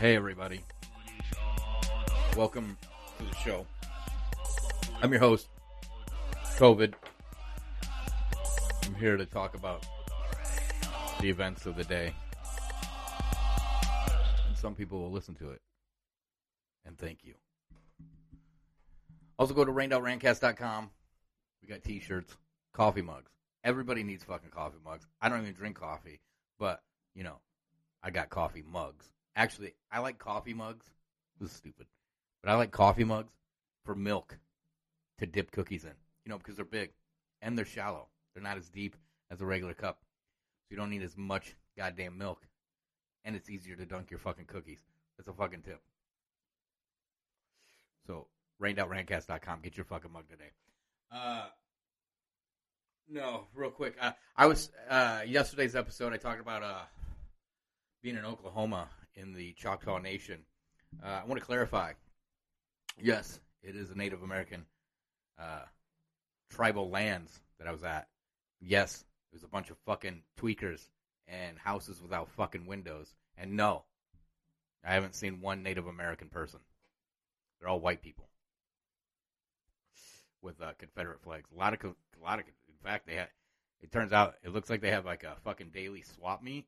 Hey, everybody. Welcome to the show. I'm your host, COVID. I'm here to talk about the events of the day. And some people will listen to it. And thank you. Also, go to rainoutRantcast.com. We got t shirts, coffee mugs. Everybody needs fucking coffee mugs. I don't even drink coffee, but, you know, I got coffee mugs. Actually, I like coffee mugs. This is stupid. But I like coffee mugs for milk to dip cookies in. You know, because they're big and they're shallow. They're not as deep as a regular cup. So you don't need as much goddamn milk. And it's easier to dunk your fucking cookies. That's a fucking tip. So, rainoutRantcast.com. Get your fucking mug today. Uh, no, real quick. Uh, I was, uh, yesterday's episode, I talked about, uh, being in Oklahoma in the Choctaw Nation. Uh, I want to clarify. Yes, it is a Native American uh, tribal lands that I was at. Yes, it was a bunch of fucking tweakers and houses without fucking windows. And no, I haven't seen one Native American person. They're all white people with uh, Confederate flags. A lot of, a lot of. In fact, they had. It turns out it looks like they have like a fucking daily swap meet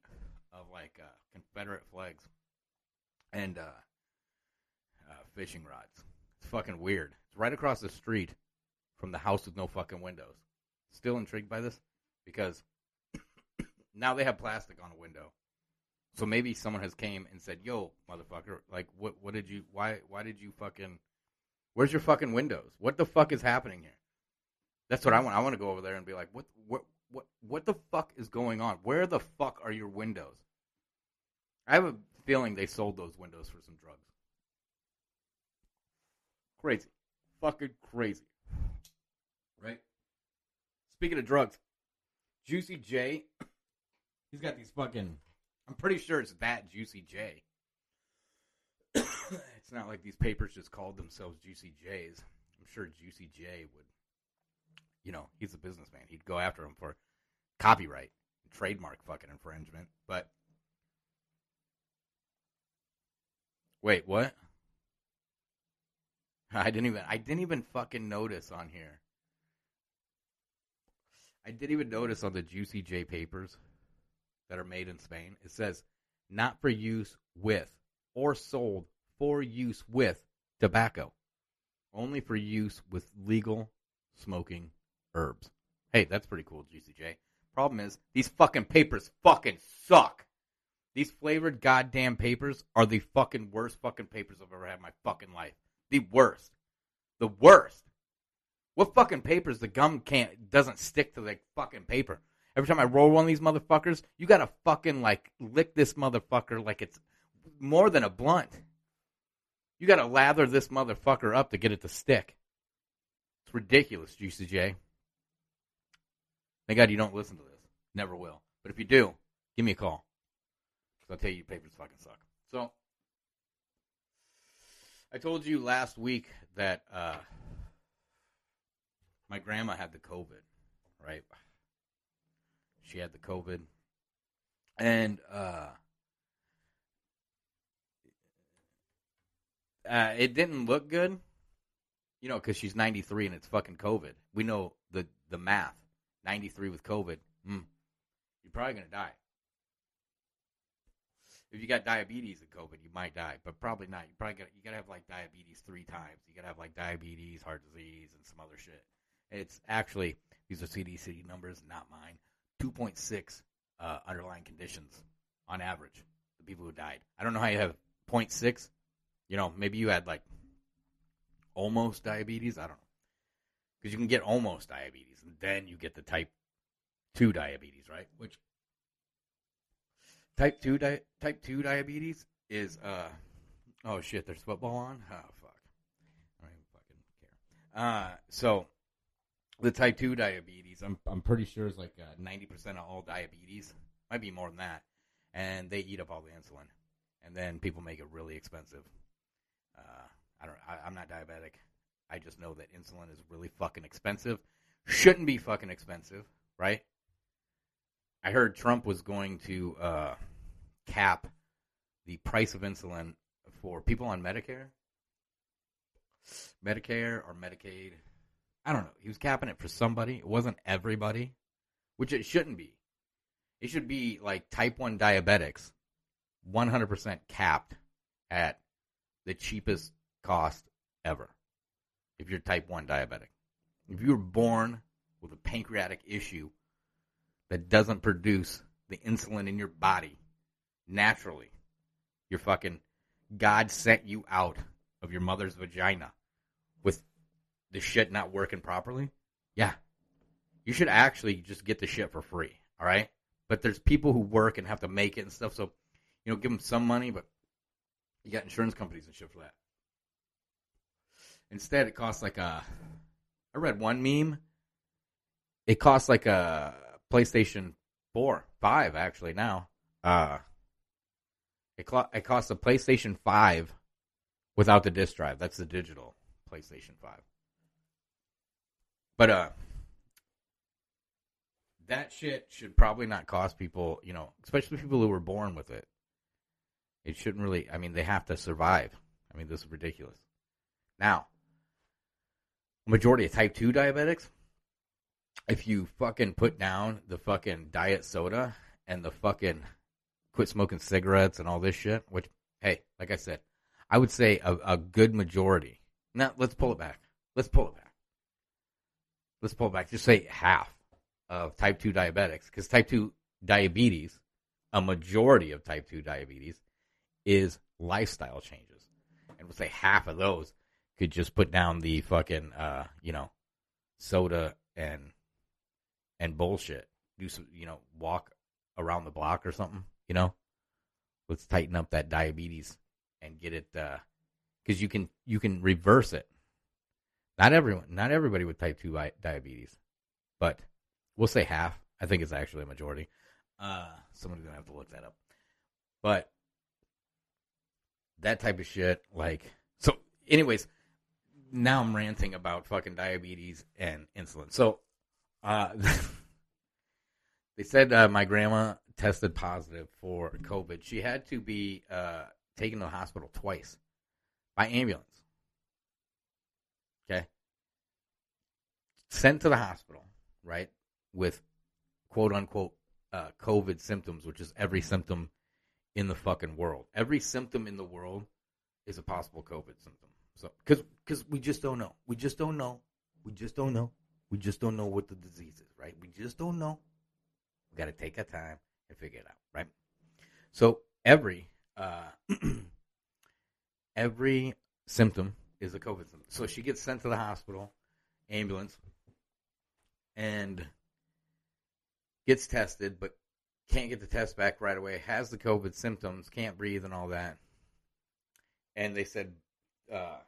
of like uh, Confederate flags and uh, uh, fishing rods. It's fucking weird. It's right across the street from the house with no fucking windows. Still intrigued by this because now they have plastic on a window. So maybe someone has came and said, "Yo, motherfucker, like what what did you why why did you fucking Where's your fucking windows? What the fuck is happening here?" That's what I want. I want to go over there and be like, "What what what what the fuck is going on? Where the fuck are your windows?" I have a feeling they sold those windows for some drugs. Crazy. Fucking crazy. Right? Speaking of drugs, Juicy J, he's got these fucking. I'm pretty sure it's that Juicy J. it's not like these papers just called themselves Juicy J's. I'm sure Juicy J would, you know, he's a businessman. He'd go after him for copyright, trademark fucking infringement. But wait, what? I didn't even I didn't even fucking notice on here. I didn't even notice on the Juicy J papers that are made in Spain. It says not for use with or sold for use with tobacco. Only for use with legal smoking herbs. Hey, that's pretty cool, Juicy J. Problem is, these fucking papers fucking suck. These flavored goddamn papers are the fucking worst fucking papers I've ever had in my fucking life. The worst. The worst. What fucking papers the gum can't doesn't stick to the fucking paper? Every time I roll one of these motherfuckers, you gotta fucking like lick this motherfucker like it's more than a blunt. You gotta lather this motherfucker up to get it to stick. It's ridiculous, Juicy J. Thank God you don't listen to this. Never will. But if you do, give me a call. Because I'll tell you, your papers fucking suck. So, I told you last week that uh, my grandma had the COVID, right? She had the COVID. And uh, uh, it didn't look good, you know, because she's 93 and it's fucking COVID. We know the, the math. 93 with COVID, mm, you're probably going to die. If you got diabetes and COVID, you might die, but probably not. You probably got you got to have like diabetes three times. You got to have like diabetes, heart disease, and some other shit. It's actually these are CDC numbers, not mine. 2.6 uh, underlying conditions on average. The people who died. I don't know how you have 0.6. You know, maybe you had like almost diabetes. I don't know because you can get almost diabetes, and then you get the type two diabetes, right? Which type two di- type two diabetes is uh oh shit, there's football on. Oh fuck, I don't even fucking care. Uh, so the type two diabetes, I'm I'm pretty sure is like ninety percent of all diabetes, might be more than that, and they eat up all the insulin, and then people make it really expensive. Uh, I don't. I, I'm not diabetic. I just know that insulin is really fucking expensive. Shouldn't be fucking expensive, right? I heard Trump was going to uh, cap the price of insulin for people on Medicare, Medicare or Medicaid. I don't know. He was capping it for somebody. It wasn't everybody, which it shouldn't be. It should be like type 1 diabetics, 100% capped at the cheapest cost ever. If you're type 1 diabetic. If you were born with a pancreatic issue that doesn't produce the insulin in your body naturally, you're fucking God sent you out of your mother's vagina with the shit not working properly, yeah, you should actually just get the shit for free. All right. But there's people who work and have to make it and stuff. So, you know, give them some money, but you got insurance companies and shit for that. Instead, it costs like a. I read one meme. It costs like a PlayStation 4, 5 actually now. Uh, it, cl- it costs a PlayStation 5 without the disc drive. That's the digital PlayStation 5. But uh that shit should probably not cost people, you know, especially people who were born with it. It shouldn't really I mean they have to survive. I mean this is ridiculous. Now, majority of type 2 diabetics if you fucking put down the fucking diet soda and the fucking quit smoking cigarettes and all this shit, which hey, like I said, I would say a, a good majority. Now let's pull it back. Let's pull it back. Let's pull it back. Just say half of type 2 diabetics, because type 2 diabetes, a majority of type 2 diabetes, is lifestyle changes. And we'll say half of those could just put down the fucking, uh, you know, soda and and bullshit. Do some, you know, walk around the block or something. You know, let's tighten up that diabetes and get it uh uh, you can you can reverse it. Not everyone, not everybody with type two diabetes, but we'll say half. I think it's actually a majority. Uh, someone's gonna have to look that up. But that type of shit, like so. Anyways, now I'm ranting about fucking diabetes and insulin. So, uh, they said uh, my grandma tested positive for COVID. She had to be uh, taken to the hospital twice by ambulance. Okay. Sent to the hospital, right, with quote unquote uh, COVID symptoms, which is every symptom in the fucking world. Every symptom in the world is a possible COVID symptom. So, because because we just don't know. We just don't know. We just don't know. We just don't know what the disease is, right? We just don't know. We got to take our time and figure it out, right? So every uh, every symptom is a COVID symptom. So she gets sent to the hospital, ambulance, and gets tested, but can't get the test back right away. Has the COVID symptoms, can't breathe, and all that. And they said uh,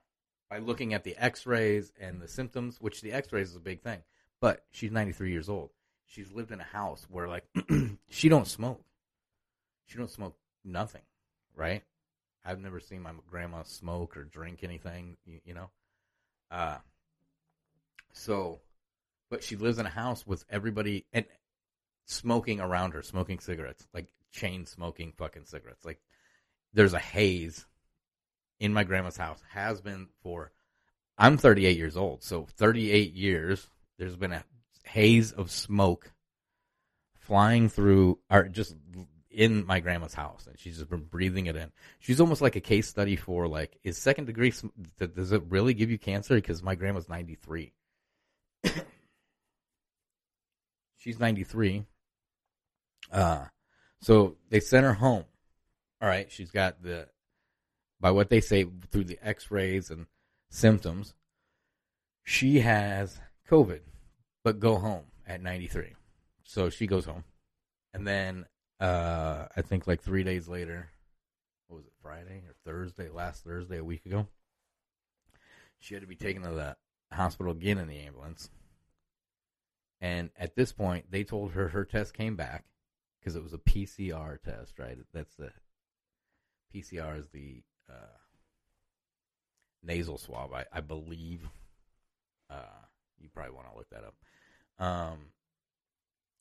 by looking at the X-rays and the symptoms, which the X-rays is a big thing, but she's 93 years old. She's lived in a house where like she don't smoke. She don't smoke nothing, right? I've never seen my grandma smoke or drink anything, you, you know. Uh, so, but she lives in a house with everybody and smoking around her, smoking cigarettes, like chain smoking fucking cigarettes. Like there's a haze in my grandma's house. Has been for I'm 38 years old, so 38 years. There's been a haze of smoke flying through, or just in my grandma's house, and she's just been breathing it in. She's almost like a case study for like, is second degree does it really give you cancer? Because my grandma's ninety three. she's ninety three. Uh, so they sent her home. All right, she's got the, by what they say through the X rays and symptoms, she has COVID, but go home at ninety three. So she goes home, and then uh, I think like three days later, what was it, Friday or Thursday, last Thursday, a week ago, she had to be taken to the hospital again in the ambulance. And at this point, they told her her test came back because it was a PCR test, right? That's the PCR is the uh, nasal swab, I, I believe. Uh, you probably want to look that up. Um,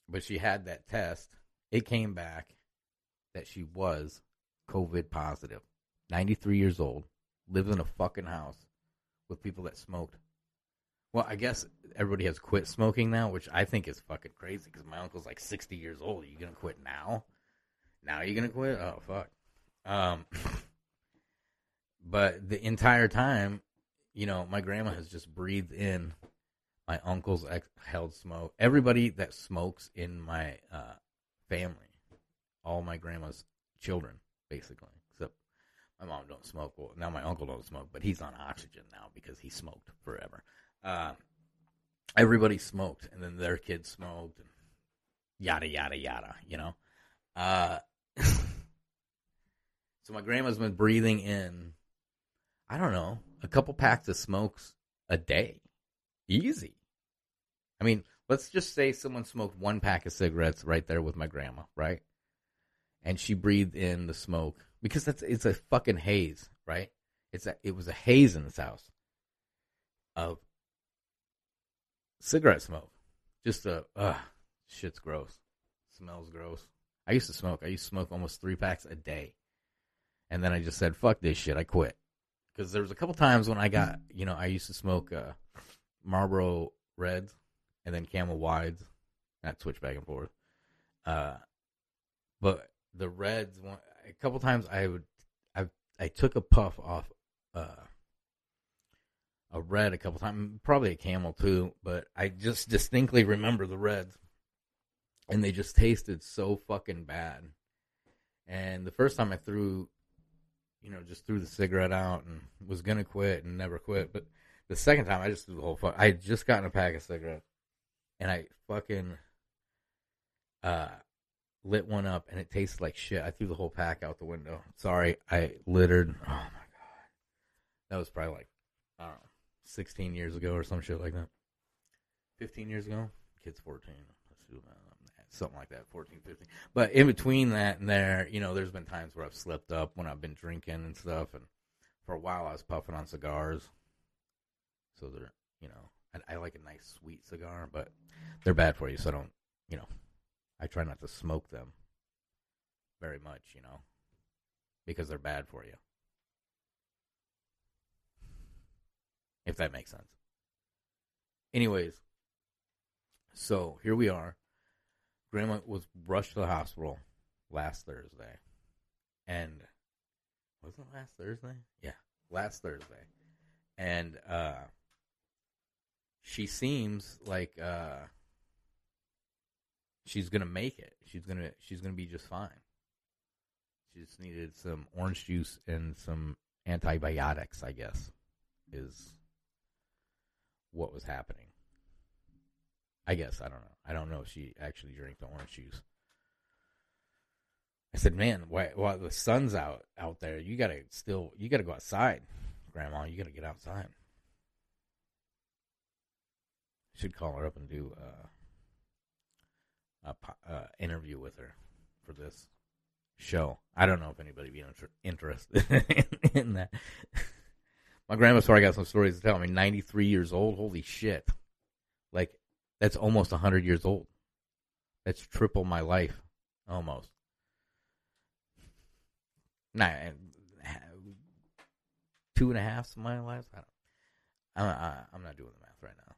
but she had that test it came back that she was COVID positive. 93 years old, lives in a fucking house with people that smoked. Well, I guess everybody has quit smoking now, which I think is fucking crazy because my uncle's like 60 years old. Are you going to quit now? Now you're going to quit? Oh, fuck. Um, but the entire time, you know, my grandma has just breathed in my uncle's exhaled smoke. Everybody that smokes in my uh, family, all my grandma's children, basically, except my mom don't smoke. Well, now my uncle don't smoke, but he's on oxygen now because he smoked forever. Uh, everybody smoked, and then their kids smoked, and yada yada yada. You know. Uh, so my grandma's been breathing in. I don't know, a couple packs of smokes a day. Easy. I mean, let's just say someone smoked one pack of cigarettes right there with my grandma, right? And she breathed in the smoke because that's it's a fucking haze, right? It's a it was a haze in this house of cigarette smoke. Just a shit's gross. Smells gross. I used to smoke. I used to smoke almost three packs a day. And then I just said, fuck this shit. I quit. Because there was a couple times when I got, you know, I used to smoke uh, Marlboro Reds and then Camel Wides. I'd switch back and forth. Uh, but the Reds, a couple times I would, I I took a puff off uh, a red a couple times, probably a Camel too. But I just distinctly remember the Reds, and they just tasted so fucking bad. And the first time I threw, you know, just threw the cigarette out and was gonna quit and never quit, but the second time I just threw the whole fuck. I had just gotten a pack of cigarettes and I fucking uh lit one up and it tasted like shit. I threw the whole pack out the window. Sorry, I littered. Oh my god. That was probably like I don't know, 16 years ago or some shit like that. 15 years ago? Kid's 14. Let's do that. Something like that, 14, 15. But in between that and there, you know, there's been times where I've slipped up when I've been drinking and stuff. And for a while, I was puffing on cigars. So they're, you know, I, I like a nice sweet cigar, but they're bad for you. So I don't, you know, I try not to smoke them very much, you know, because they're bad for you. If that makes sense. Anyways, so here we are. Grandma was rushed to the hospital last Thursday. And was it last Thursday? Yeah, last Thursday. And uh she seems like uh she's gonna make it. She's gonna she's gonna be just fine. She just needed some orange juice and some antibiotics, I guess, is what was happening. I guess I don't know. I don't know if she actually drank the orange juice. I said, "Man, why, while the sun's out out there, you gotta still you gotta go outside, Grandma. You gotta get outside." Should call her up and do uh, a uh, interview with her for this show. I don't know if anybody be inter- interested in, in that. My grandma's probably got some stories to tell. I mean, 93 years old. Holy shit! That's almost 100 years old. That's triple my life, almost. Nah, two and a half of my life. I don't, I'm, I, I'm not doing the math right now,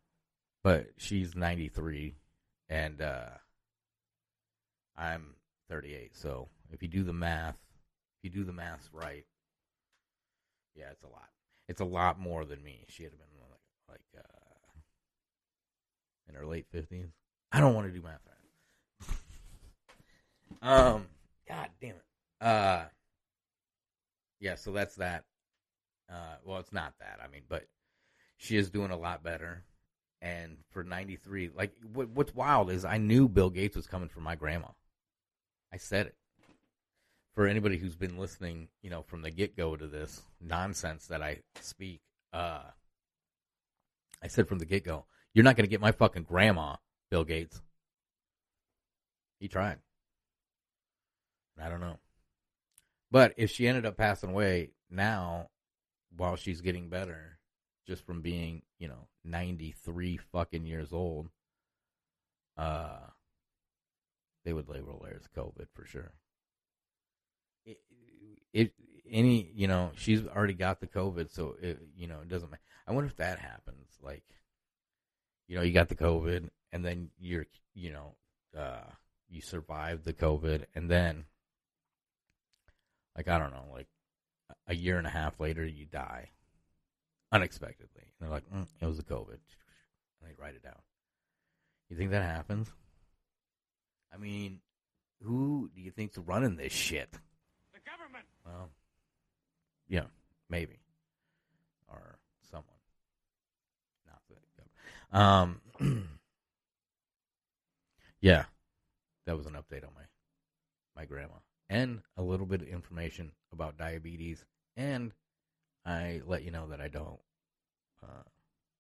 but she's 93, and uh, I'm 38. So if you do the math, if you do the math right, yeah, it's a lot. It's a lot more than me. She had been like, like uh, in her late 50s. I don't want to do math um, God damn it. Uh, yeah, so that's that. Uh, well, it's not that. I mean, but she is doing a lot better. And for 93, like, what, what's wild is I knew Bill Gates was coming for my grandma. I said it. For anybody who's been listening, you know, from the get go to this nonsense that I speak, uh, I said from the get go, you're not going to get my fucking grandma, Bill Gates. He tried. I don't know. But if she ended up passing away now, while she's getting better, just from being, you know, 93 fucking years old, uh, they would label her as COVID for sure. It, it any, you know, she's already got the COVID, so it, you know, it doesn't matter. I wonder if that happens. Like, you know, you got the COVID, and then you're, you know, uh, you survive the COVID, and then, like, I don't know, like a year and a half later, you die unexpectedly. And they're like, mm, it was the COVID. And they write it down. You think that happens? I mean, who do you think's running this shit? The government. Well, yeah, maybe, or someone. Not the government. Um, yeah, that was an update on my my grandma, and a little bit of information about diabetes, and I let you know that I don't, uh,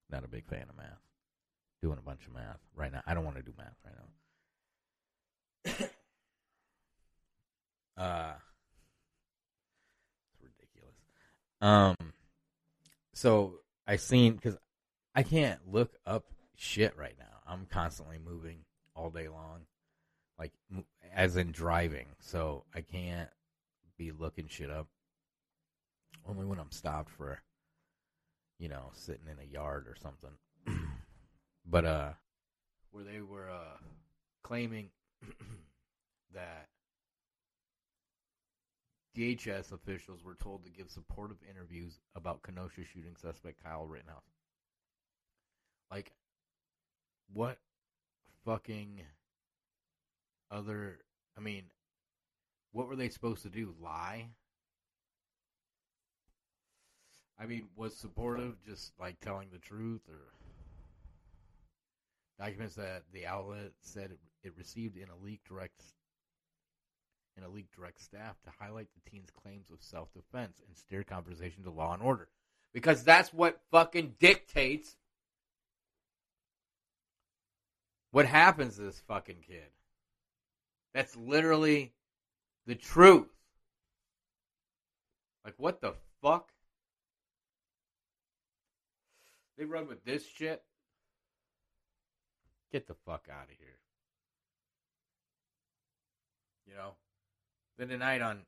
not a big fan of math. Doing a bunch of math right now. I don't want to do math right now. uh, it's ridiculous. Um, so I seen because I can't look up shit right now. I'm constantly moving all day long, like as in driving. So I can't be looking shit up. Only when I'm stopped for, you know, sitting in a yard or something. but uh, where they were uh claiming that DHS officials were told to give supportive interviews about Kenosha shooting suspect Kyle Rittenhouse. Like, what fucking other. I mean, what were they supposed to do? Lie? I mean, was supportive just like telling the truth or documents that the outlet said it, it received in a leak direct in a leak direct staff to highlight the teen's claims of self-defense and steer conversation to law and order because that's what fucking dictates what happens to this fucking kid that's literally the truth like what the fuck they run with this shit. Get the fuck out of here. You know? Then tonight on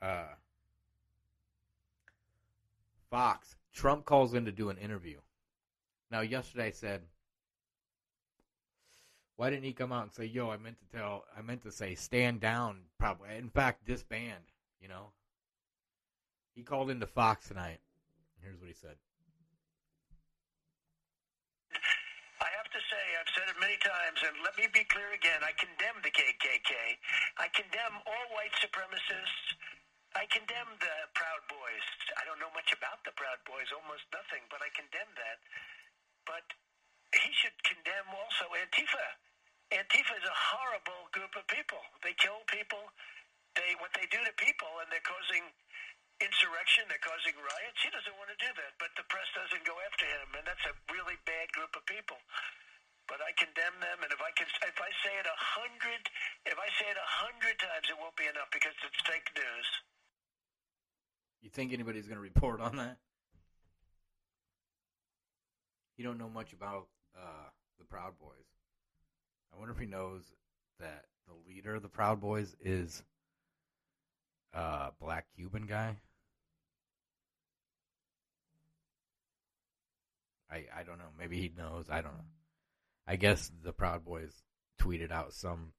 uh, Fox, Trump calls in to do an interview. Now, yesterday I said, why didn't he come out and say, yo, I meant to tell, I meant to say, stand down, probably. In fact, disband, you know? He called into Fox tonight. Here's what he said. I've to say, I've said it many times, and let me be clear again. I condemn the KKK. I condemn all white supremacists. I condemn the Proud Boys. I don't know much about the Proud Boys, almost nothing, but I condemn that. But should condemn also Antifa. Antifa is a horrible group of people. They kill people. They what they do to people, and they're causing insurrection. They're causing riots. He doesn't want to do that, but the press doesn't go after him, and that's a really bad group of people but I condemn them. And if I can, if I say it a hundred, if I say it a hundred times, it won't be enough because it's fake news. You think anybody's going to report on that? You don't know much about uh, the Proud Boys. I wonder if he knows that the leader of the Proud Boys is a uh, black Cuban guy. I I don't know. Maybe he knows. I don't know. I guess the Proud Boys tweeted out some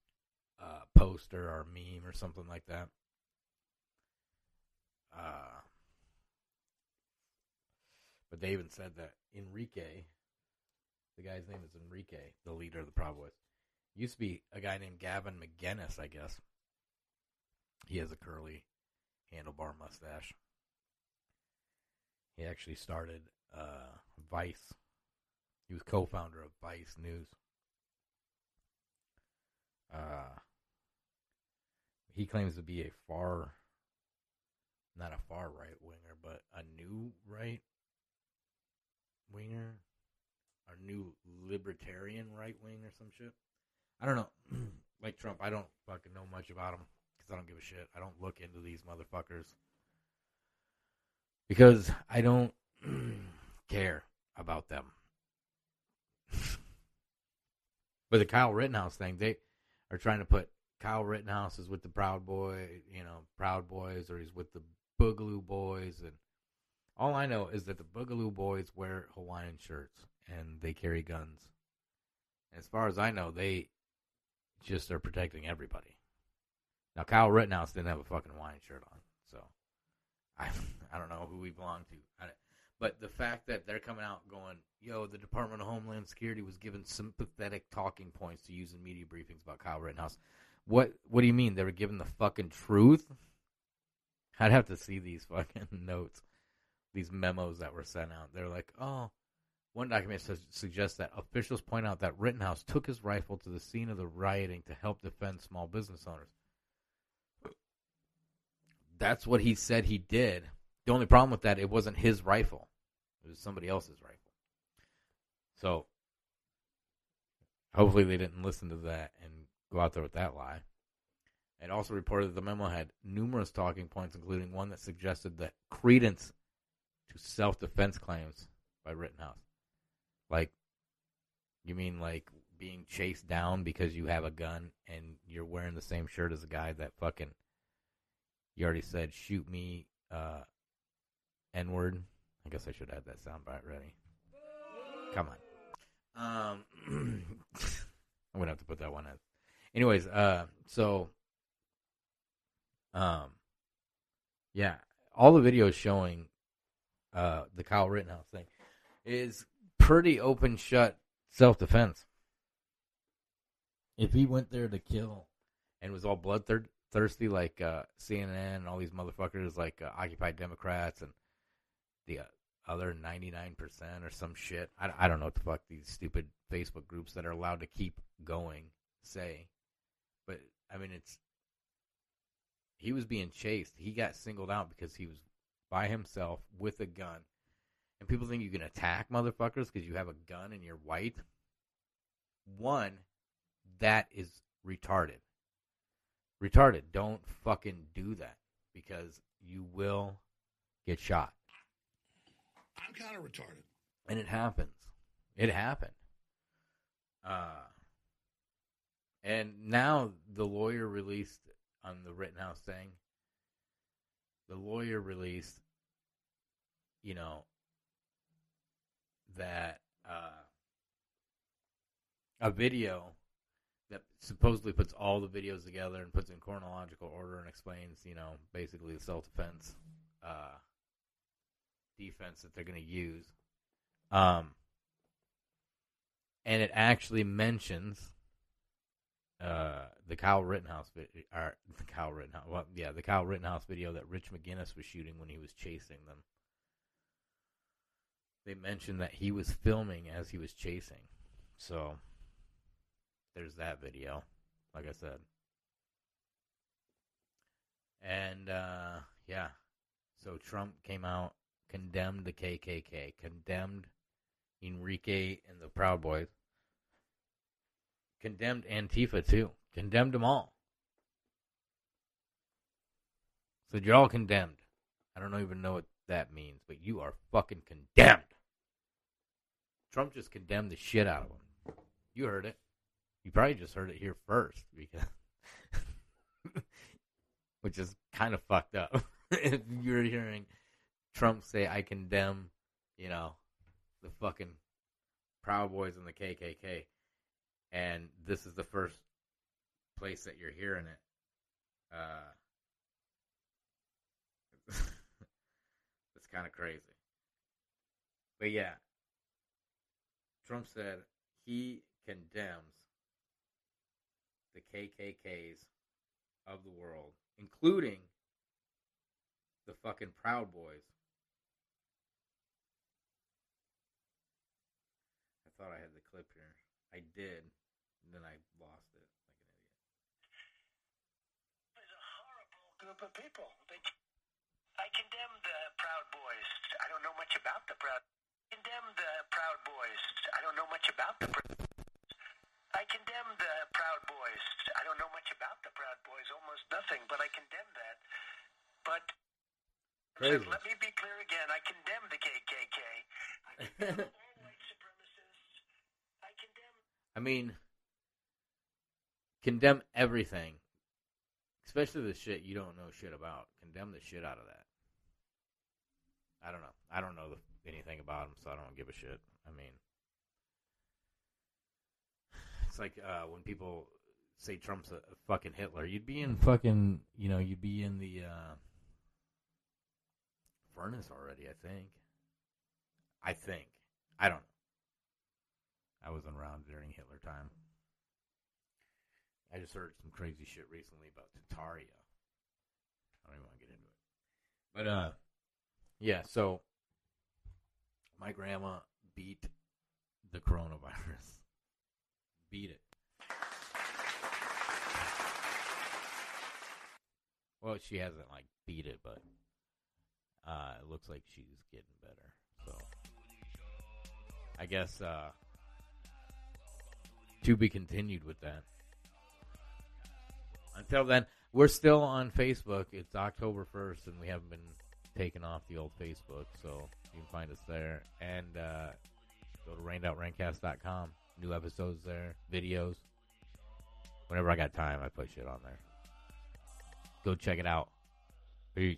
uh, poster or meme or something like that. Uh, but they even said that Enrique, the guy's name is Enrique, the leader of the Proud Boys, used to be a guy named Gavin McInnes, I guess. He has a curly handlebar mustache. He actually started uh, Vice he was co-founder of Vice News. Uh, he claims to be a far, not a far right winger, but a new right winger, a new libertarian right wing or some shit. I don't know. like Trump, I don't fucking know much about him because I don't give a shit. I don't look into these motherfuckers because I don't care about them. but the Kyle Rittenhouse thing, they are trying to put Kyle Rittenhouse is with the Proud Boy, you know, Proud Boys, or he's with the Boogaloo Boys, and all I know is that the Boogaloo Boys wear Hawaiian shirts and they carry guns. As far as I know, they just are protecting everybody. Now, Kyle Rittenhouse didn't have a fucking Hawaiian shirt on, so I I don't know who he belonged to. But the fact that they're coming out going, "Yo, the Department of Homeland Security was given sympathetic talking points to use in media briefings about Kyle Rittenhouse," what what do you mean they were given the fucking truth? I'd have to see these fucking notes, these memos that were sent out. They're like, "Oh." One document says, suggests that officials point out that Rittenhouse took his rifle to the scene of the rioting to help defend small business owners that's what he said he did. The only problem with that, it wasn't his rifle. It was somebody else's rifle. So, hopefully they didn't listen to that and go out there with that lie. It also reported that the memo had numerous talking points, including one that suggested the credence to self defense claims by Rittenhouse. Like, you mean like being chased down because you have a gun and you're wearing the same shirt as a guy that fucking you already said shoot me uh, N word. I guess I should have that soundbite ready. Come on. Um, I'm gonna have to put that one in. Anyways, uh, so, um, yeah, all the videos showing uh the Kyle Rittenhouse thing is pretty open shut self defense. If he went there to kill and was all bloodthirsty thirsty like uh, CNN and all these motherfuckers like uh, Occupy Democrats and the uh, other 99% or some shit. I, I don't know what the fuck these stupid Facebook groups that are allowed to keep going say. But, I mean, it's. He was being chased. He got singled out because he was by himself with a gun. And people think you can attack motherfuckers because you have a gun and you're white. One, that is retarded retarded. Don't fucking do that because you will get shot. I'm kind of retarded. And it happens. It happened. Uh, and now the lawyer released on the Rittenhouse thing. The lawyer released, you know, that uh, a video that supposedly puts all the videos together and puts in chronological order and explains, you know, basically the self defense uh, defense that they're going to use. Um, and it actually mentions uh, the Kyle Rittenhouse video, or the Kyle Rittenhouse, well, yeah, the Kyle Rittenhouse video that Rich McGinniss was shooting when he was chasing them. They mentioned that he was filming as he was chasing, so there's that video, like I said. And uh, yeah, so Trump came out, condemned the KKK, condemned Enrique and the Proud Boys, condemned Antifa too, condemned them all. So you're all condemned. I don't even know what that means, but you are fucking condemned. Trump just condemned the shit out of them. You heard it. You probably just heard it here first because, which is kind of fucked up. if you're hearing Trump say, "I condemn," you know, the fucking Proud Boys and the KKK, and this is the first place that you're hearing it. Uh, kind of crazy. But yeah, Trump said he condemns the KKKs of the world, including the fucking Proud Boys. I thought I had the clip here. I did, then I lost it like an idiot. It's a horrible group of people. I condemn the Proud Boys. I don't know much about the Proud. Condemn the Proud Boys. I don't know much about the. I condemn the Proud Boys. I don't know much about the Proud Boys, almost nothing, but I condemn that. But Crazy. let me be clear again. I condemn the KKK. I condemn all white supremacists. I condemn. I mean, condemn everything, especially the shit you don't know shit about. Condemn the shit out of that. I don't know. I don't know the, anything about him, so I don't give a shit. I mean, it's like uh, when people say Trump's a, a fucking Hitler. You'd be in fucking, you know, you'd be in the uh, furnace already. I think. I think. I don't know. I wasn't around during Hitler time. I just heard some crazy shit recently about Tartaria. I don't even want to get into it. But uh yeah, so my grandma beat the coronavirus. Beat it. Well, she hasn't like beat it, but uh it looks like she's getting better. So I guess uh to be continued with that. Until then, we're still on Facebook. It's October 1st, and we haven't been taken off the old Facebook, so you can find us there. And uh, go to rainoutRantcast.com. New episodes there, videos. Whenever I got time, I put shit on there. Go check it out. Peace.